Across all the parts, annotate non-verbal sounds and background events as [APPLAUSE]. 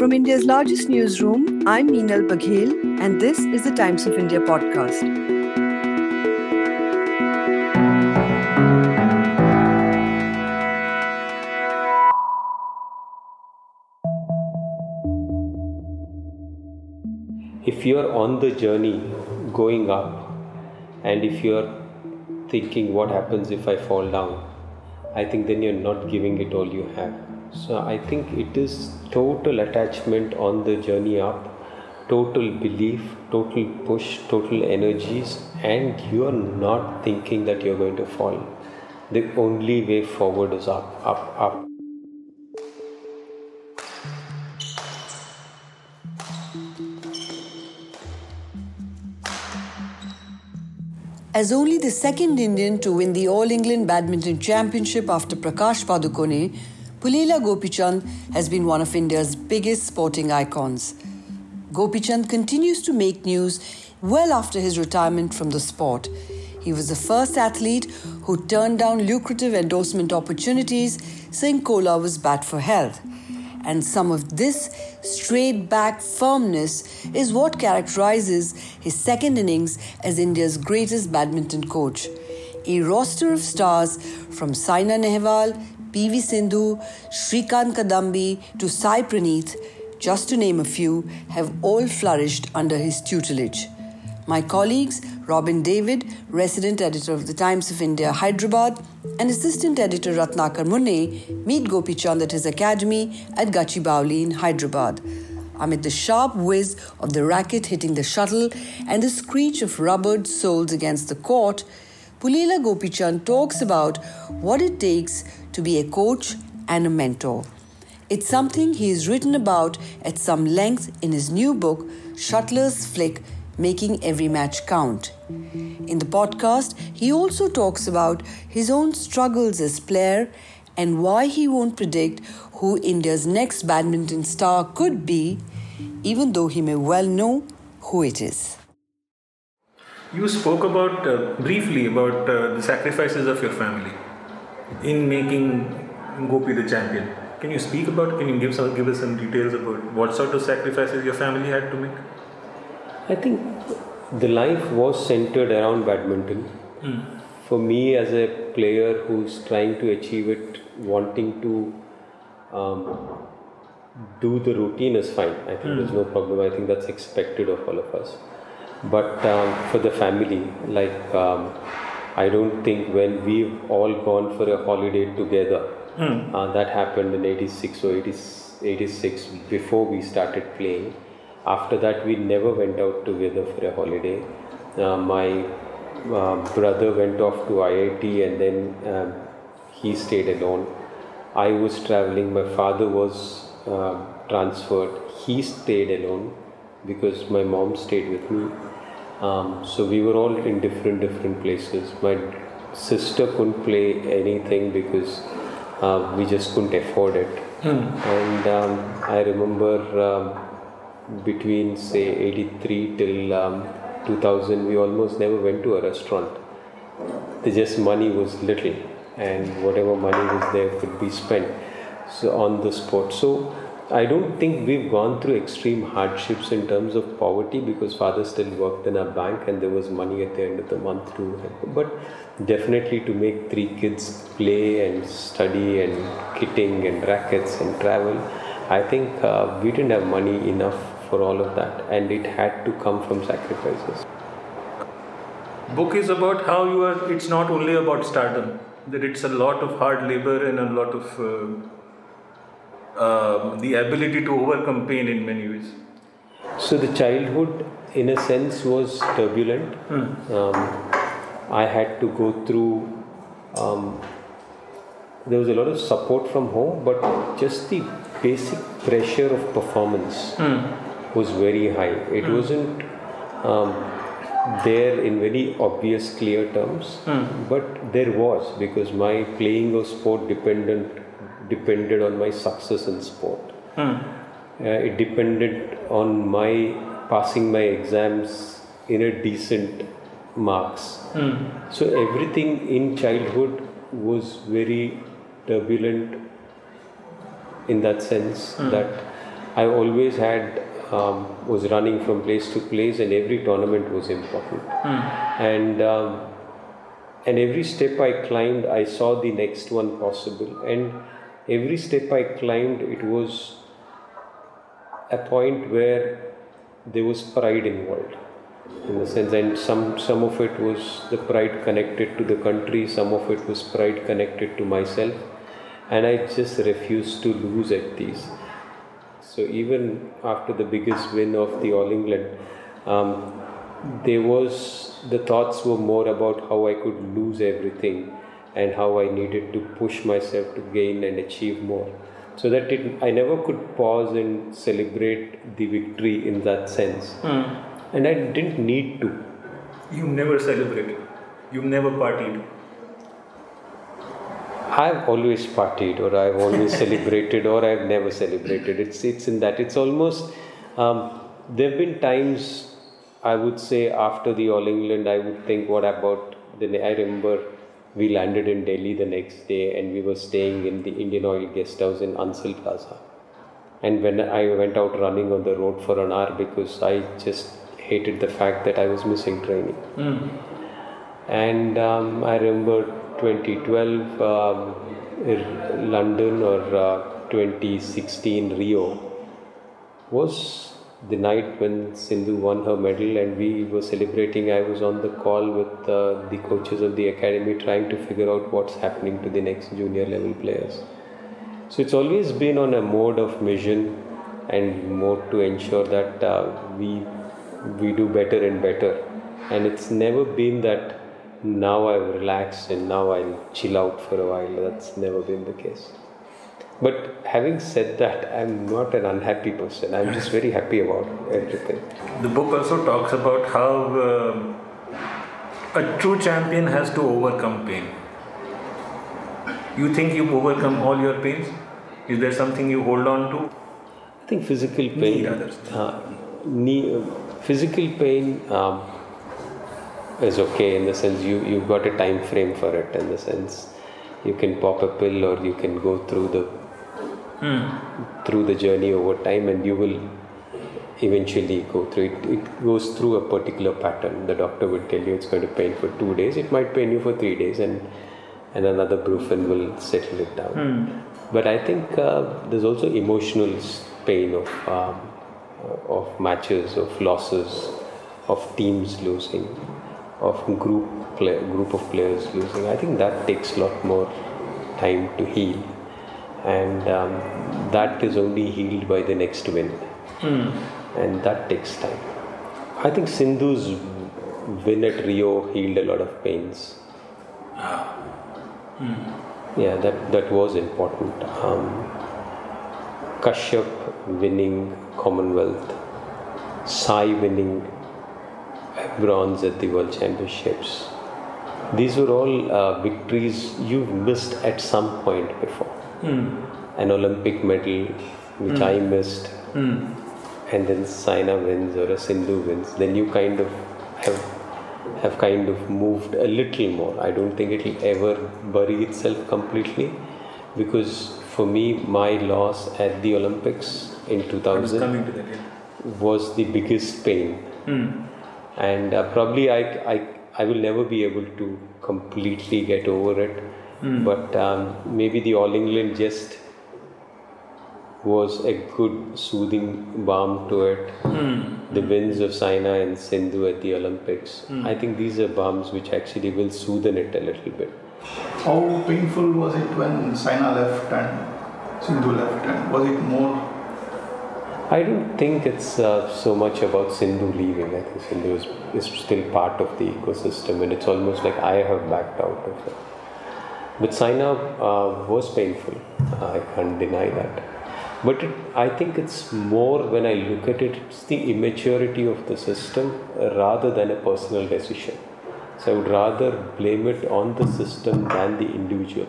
From India's largest newsroom, I'm Meenal Baghel, and this is the Times of India podcast. If you're on the journey going up, and if you're thinking what happens if I fall down, I think then you're not giving it all you have. So I think it is total attachment on the journey up, total belief, total push, total energies, and you're not thinking that you're going to fall. The only way forward is up, up, up. As only the second Indian to win the All England Badminton Championship after Prakash Padukone, Pullela Gopichand has been one of India's biggest sporting icons. Gopichand continues to make news well after his retirement from the sport. He was the first athlete who turned down lucrative endorsement opportunities, saying cola was bad for health. And some of this straight back firmness is what characterizes his second innings as India's greatest badminton coach. A roster of stars from Saina Nehwal, PV Sindhu, Shrikant Kidambi to Sai Praneeth, just to name a few, have all flourished under his tutelage. My colleagues, Robin David, resident editor of the Times of India, Hyderabad, and assistant editor Ratnakar Munne, meet Gopi Chand at his academy at Gachibowli in Hyderabad. Amid the sharp whiz of the racket hitting the shuttle and the screech of rubbered soles against the court, Pullela Gopichand talks about what it takes to be a coach and a mentor. It's something he has written about at some length in his new book, Shuttler's Flick Making Every Match Count. In the podcast, he also talks about his own struggles as player and why he won't predict who India's next badminton star could be, even though he may well know who it is. You spoke about uh, briefly about uh, the sacrifices of your family in making Gopi the champion. Can you speak about? Can you give some give us some details about what sort of sacrifices your family had to make? I think the life was centered around badminton. Mm. For me, as a player who's trying to achieve it, wanting to um, do the routine is fine. I think Mm. there's no problem. I think that's expected of all of us. But um, for the family, like um, I don't think when we've all gone for a holiday together, Mm. uh, that happened in 86 or 80, 86 before we started playing. After that, we never went out together for a holiday. Uh, my uh, brother went off to IIT and then um, he stayed alone. I was traveling, my father was uh, transferred. He stayed alone because my mom stayed with me. Um, so we were all in different different places. My sister couldn't play anything because uh, we just couldn't afford it. And um, I remember um, between say 83 till um, 2000, we almost never went to a restaurant. The just money was little, and whatever money was there could be spent so on the sport. So I don't think we've gone through extreme hardships in terms of poverty because father still worked in a bank and there was money at the end of the month too. But definitely to make three kids play and study and kitting and rackets and travel, I think uh, we didn't have money enough for all of that and it had to come from sacrifices. Book is about how you are. It's not only about stardom. That it's a lot of hard labor and a lot of uh, uh, the ability to overcome pain in many ways. So the childhood, in a sense, was turbulent. Um, I had to go through. Um, there was a lot of support from home, but just the basic pressure of performance was very high. It wasn't um, there in very obvious, clear terms, but there was because my playing of sport dependent depended on my success in sport. Uh, it depended on my passing my exams in a decent marks. So everything in childhood was very turbulent in that sense that I always had um, was running from place to place, and every tournament was important. And um, and every step I climbed, I saw the next one possible. And every step I climbed, it was a point where there was pride involved. In the sense and some some of it was the pride connected to the country some of it was pride connected to myself and i just refused to lose at these. So even after the biggest win of the all england um, there was the thoughts were more about how i could lose everything and how i needed to push myself to gain and achieve more so that it, I never could pause and celebrate the victory in that sense. Hmm. And I didn't need to. You never celebrated. You never partied. I've always partied, or I've always [LAUGHS] celebrated, or I've never celebrated. It's it's in that. It's almost. Um, there have been times I would say after the All England, I would think, what about the? I remember we landed in Delhi the next day and we were staying in the Indian Oil guest house in Ansal Plaza. And when I went out running on the road for an hour because I just hated the fact that I was missing training. Mm. And um, I remember 2012 um, London or uh, 2016 Rio was the night when Sindhu won her medal and we were celebrating, I was on the call with uh, the coaches of the academy trying to figure out what's happening to the next junior level players. So it's always been on a mode of mission and more to ensure that uh, we we do better and better. And it's never been that now I've relaxed and now I'll chill out for a while. That's never been the case. But having said that, I'm not an unhappy person. I'm just very happy about everything. The book also talks about how uh, a true champion has to overcome pain. You think you've overcome all your pains? Is there something you hold on to? I think physical pain. Uh, knee, uh, physical pain um, is okay in the sense you you've got a time frame for it. In the sense, you can pop a pill or you can go through the through the journey over time and you will eventually go through it. It goes through a particular pattern. The doctor would tell you it's going to pain for two days. It might pain you for three days and and another brufen will settle it down. But I think uh, there's also emotional pain of um, of matches, of losses, of teams losing, of group play, group of players losing. I think that takes a lot more time to heal, and um, that is only healed by the next win, and that takes time. I think Sindhu's win at Rio healed a lot of pains. Yeah, that, that was important. Um, Kashyap winning Commonwealth, Sai winning bronze at the World Championships. These were all uh, victories you've missed at some point before. Hmm. An Olympic medal, which hmm. I missed, hmm. and then Saina wins or a Sindhu wins, then you kind of have have kind of moved a little more. I don't think it'll ever bury itself completely because for me, my loss at the Olympics in I was 2000 to that. Yeah. was the biggest pain. And uh, probably I, I, I will never be able to completely get over it. But um, maybe the All England just was a good soothing balm to it. The wins of Saina and Sindhu at the Olympics. I think these are balms which actually will soothen it a little bit. How painful was it when Saina left and Sindhu left? And was it more? I don't think it's uh, so much about Sindhu leaving. I think Sindhu is, is still part of the ecosystem, and it's almost like I have backed out of it. But Saina uh, was painful. I can't deny that. But it, I think it's more when I look at it, it's the immaturity of the system rather than a personal decision. So I would rather blame it on the system than the individual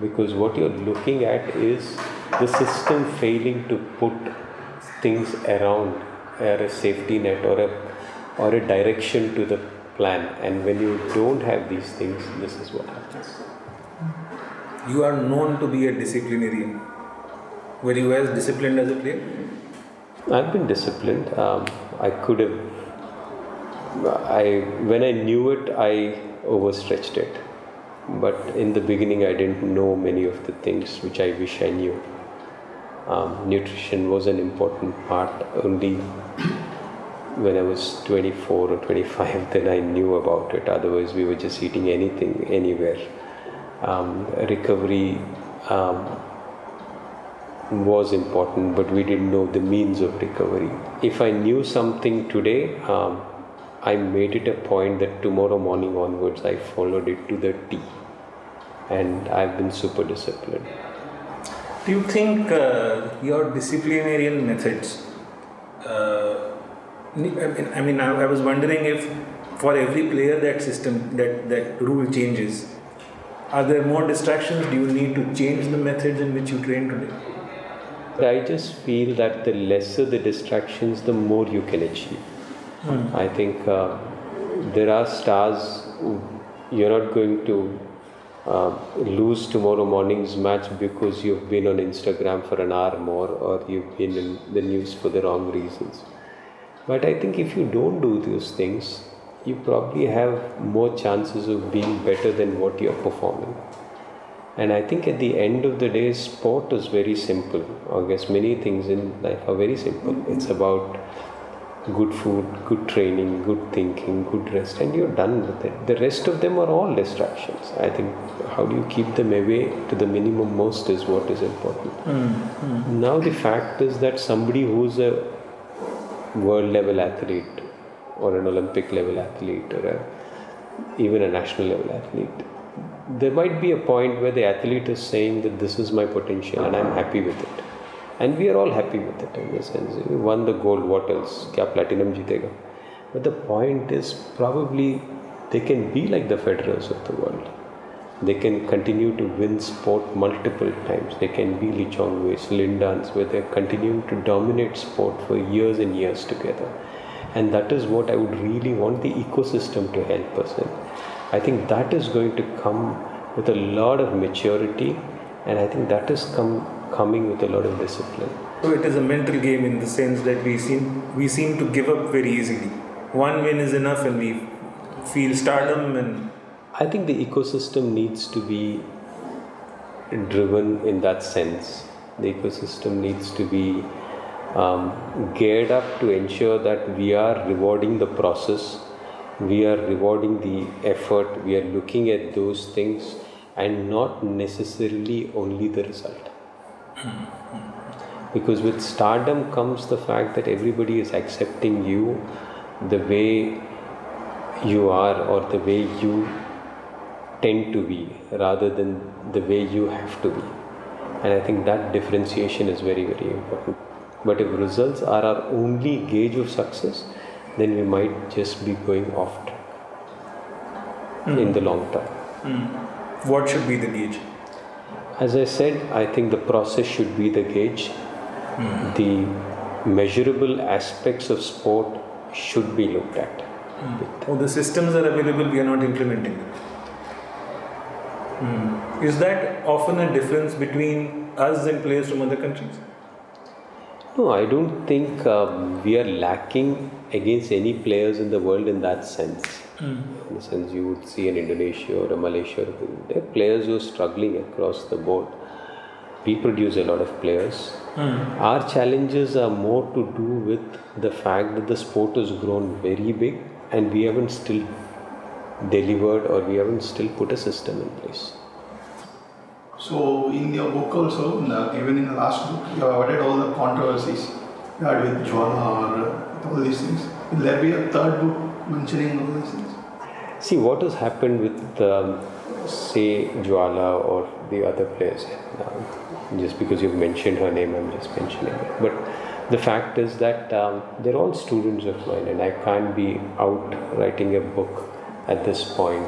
because what you're looking at is the system failing to put things around or a safety net or a or a direction to the plan and when you don't have these things this is what happens You are known to be a disciplinarian. Were you as disciplined as a player? I've been disciplined. Um, I could have. I when I knew it, I overstretched it. But in the beginning, I didn't know many of the things which I wish I knew. Um, nutrition was an important part only when I was 24 or 25, [LAUGHS] then I knew about it. Otherwise, we were just eating anything, anywhere. Um, recovery um, was important, but we didn't know the means of recovery. If I knew something today, um, I made it a point that tomorrow morning onwards I followed it to the T. And I've been super disciplined. Do you think uh, your disciplinarian methods? Uh, I mean, I, mean I, I was wondering if for every player that system, that, that rule changes, are there more distractions? Do you need to change the methods in which you train today? I just feel that the lesser the distractions, the more you can achieve. Hmm. I think uh, there are stars you're not going to uh, lose tomorrow morning's match because you've been on Instagram for an hour more or you've been in the news for the wrong reasons. But I think if you don't do those things, you probably have more chances of being better than what you're performing. And I think at the end of the day, sport is very simple. I guess many things in life are very simple. It's about good food, good training, good thinking, good rest, and you're done with it. The rest of them are all distractions. I think how do you keep them away to the minimum most is what is important. Mm-hmm. Now, the fact is that somebody who's a world level athlete or an Olympic level athlete or a, even a national level athlete there might be a point where the athlete is saying that this is my potential and I'm happy with it. And we are all happy with it in the sense. We won the gold, what else? Kya platinum jeetega? But the point is probably they can be like the Federers of the world. They can continue to win sport multiple times. They can be Lee Chong Wei, Lin Dans, where they're continuing to dominate sport for years and years together. And that is what I would really want the ecosystem to help us in. I think that is going to come with a lot of maturity, and I think that is come coming with a lot of discipline. So it is a mental game in the sense that we seem we seem to give up very easily. One win is enough, and we feel stardom. And I think the ecosystem needs to be driven in that sense. The ecosystem needs to be um, geared up to ensure that we are rewarding the process we are rewarding the effort, we are looking at those things and not necessarily only the result. Because with stardom comes the fact that everybody is accepting you the way you are or the way you tend to be rather than the way you have to be. And I think that differentiation is very, very important. But if results are our only gauge of success, then we might just be going off track mm. in the long term. Mm. What should be the gauge? As I said, I think the process should be the gauge. Mm. The measurable aspects of sport should be looked at. Oh, the systems are available, we are not implementing them. Mm. Is that often a difference between us and players from other countries? No, I don't think um, we are lacking against any players in the world in that sense. Mm. In the sense, you would see an Indonesia or a Malaysia, there are players who are struggling across the board. We produce a lot of players. Mm. Our challenges are more to do with the fact that the sport has grown very big and we haven't still delivered or we haven't still put a system in place. So in your book also, in the, even in the last book, you avoided all the controversies you had with Jwala or all these things. Will there be a third book mentioning all these things? See what has happened with, um, say, Jwala or the other players. Um, just because you've mentioned her name, I'm just mentioning it. But the fact is that um, they're all students of mine, and I can't be out writing a book at this point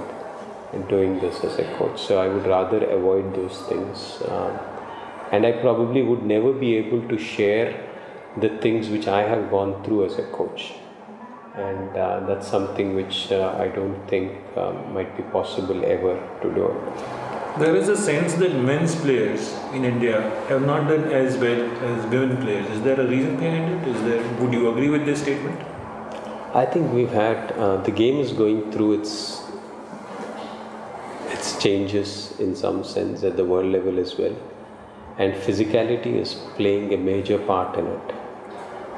doing this as a coach. So I would rather avoid those things. Um, and I probably would never be able to share the things which I have gone through as a coach. And uh, that's something which uh, I don't think um, might be possible ever to do. There is a sense that men's players in India have not done as well as women players. Is there a reason behind it? Is there? Would you agree with this statement? I think we've had uh, the game is going through its its changes in some sense at the world level as well, and physicality is playing a major part in it.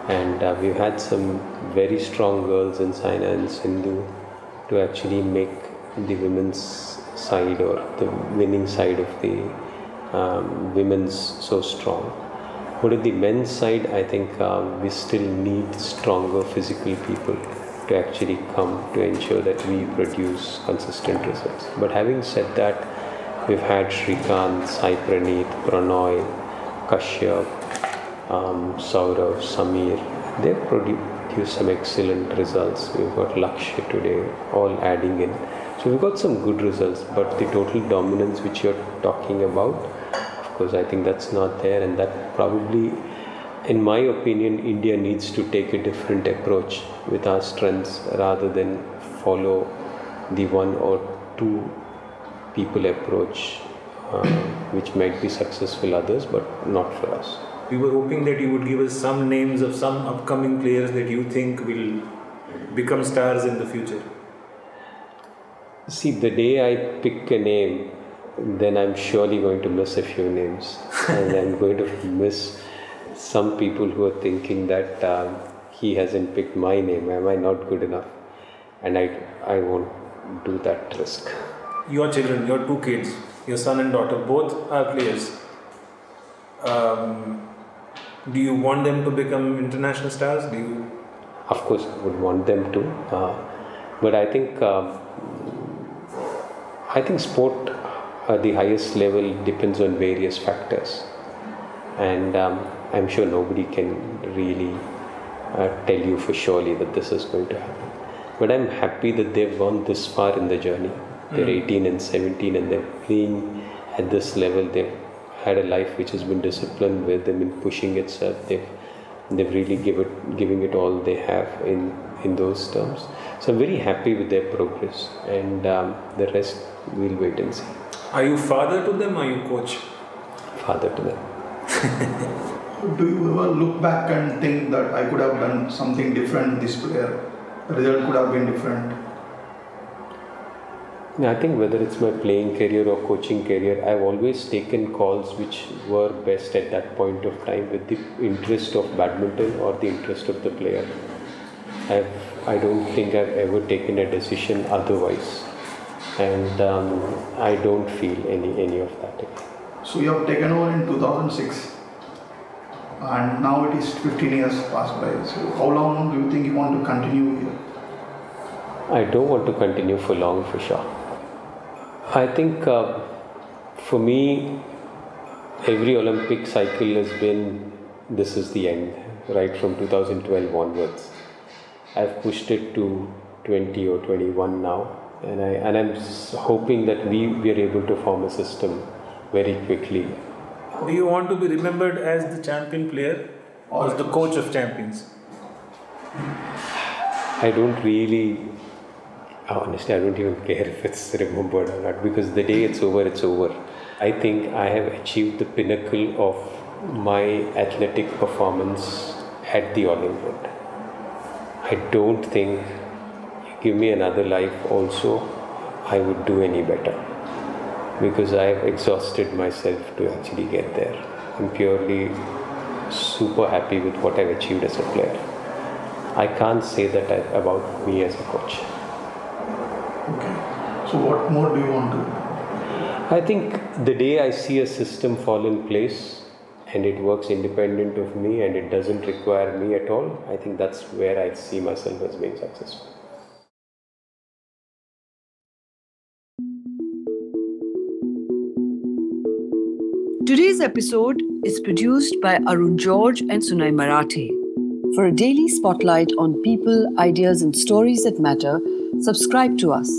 And uh, we've had some very strong girls in Saina and Sindhu to actually make the women's side or the winning side of the um, women's so strong. But at the men's side, I think uh, we still need stronger physical people to actually come to ensure that we produce consistent results. But having said that, we've had Shrikant, Sai Pranoy, Kashyap, um, Saurav, Samir. They've produced some excellent results. We've got Lakshya today, all adding in. So we've got some good results, but the total dominance which you're talking about, of course, I think that's not there, and that probably, in my opinion, India needs to take a different approach with our strengths rather than follow the one or two people approach, uh, which might be successful others, but not for us. We were hoping that you would give us some names of some upcoming players that you think will become stars in the future. See, the day I pick a name, then I'm surely going to miss a few names. [LAUGHS] and I'm going to miss some people who are thinking that um, he hasn't picked my name. Am I not good enough? And I, I won't do that risk. Your children, your two kids, your son and daughter, both are players. Um, do you want them to become international stars? Do you? Of course, I would want them to. Uh, but I think. Uh, I think sport at the highest level depends on various factors, and um, I'm sure nobody can really uh, tell you for surely that this is going to happen. But I'm happy that they've gone this far in the journey. They're mm. 18 and 17, and they're playing at this level. They've had a life which has been disciplined with them in pushing itself. They've they've really give it, giving it all they have in in those terms. So I'm very happy with their progress, and um, the rest we'll wait and see. Are you father to them? Or are you coach? Father to them. [LAUGHS] Do you ever look back and think that I could have done something different this player? The result could have been different. I think whether it's my playing career or coaching career, I've always taken calls which were best at that point of time with the interest of badminton or the interest of the player. I've, I don't think I've ever taken a decision otherwise and um, I don't feel any any of that. So you have taken over in 2006, and now it is 15 years passed by. So how long do you think you want to continue here? I don't want to continue for long, for sure. I think uh, for me, every Olympic cycle has been this is the end, right from 2012 onwards. I've pushed it to 20 or 21 now and I and I'm hoping that we, we are able to form a system very quickly. Do you want to be remembered as the champion player or as the coach of champions? I don't really honestly I don't even care if it's remembered or not because the day it's over it's over. I think I have achieved the pinnacle of my athletic performance at the Olympiad. I don't think give me another life also, I would do any better. Because I have exhausted myself to actually get there. I'm purely super happy with what I've achieved as a player. I can't say that about me as a coach. Okay. So, what more do you want to? I think the day I see a system fall in place and it works independent of me and it doesn't require me at all, I think that's where I see myself as being successful. Today's episode is produced by Arun George and Sunay Marathe. For a daily spotlight on people, ideas, and stories that matter, subscribe to us.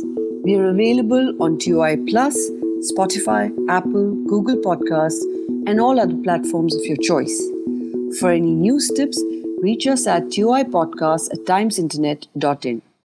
We are available on TOI Plus, Spotify, Apple, Google Podcasts, and all other platforms of your choice. For any news tips, reach us at toipodcast at timesinternet.in.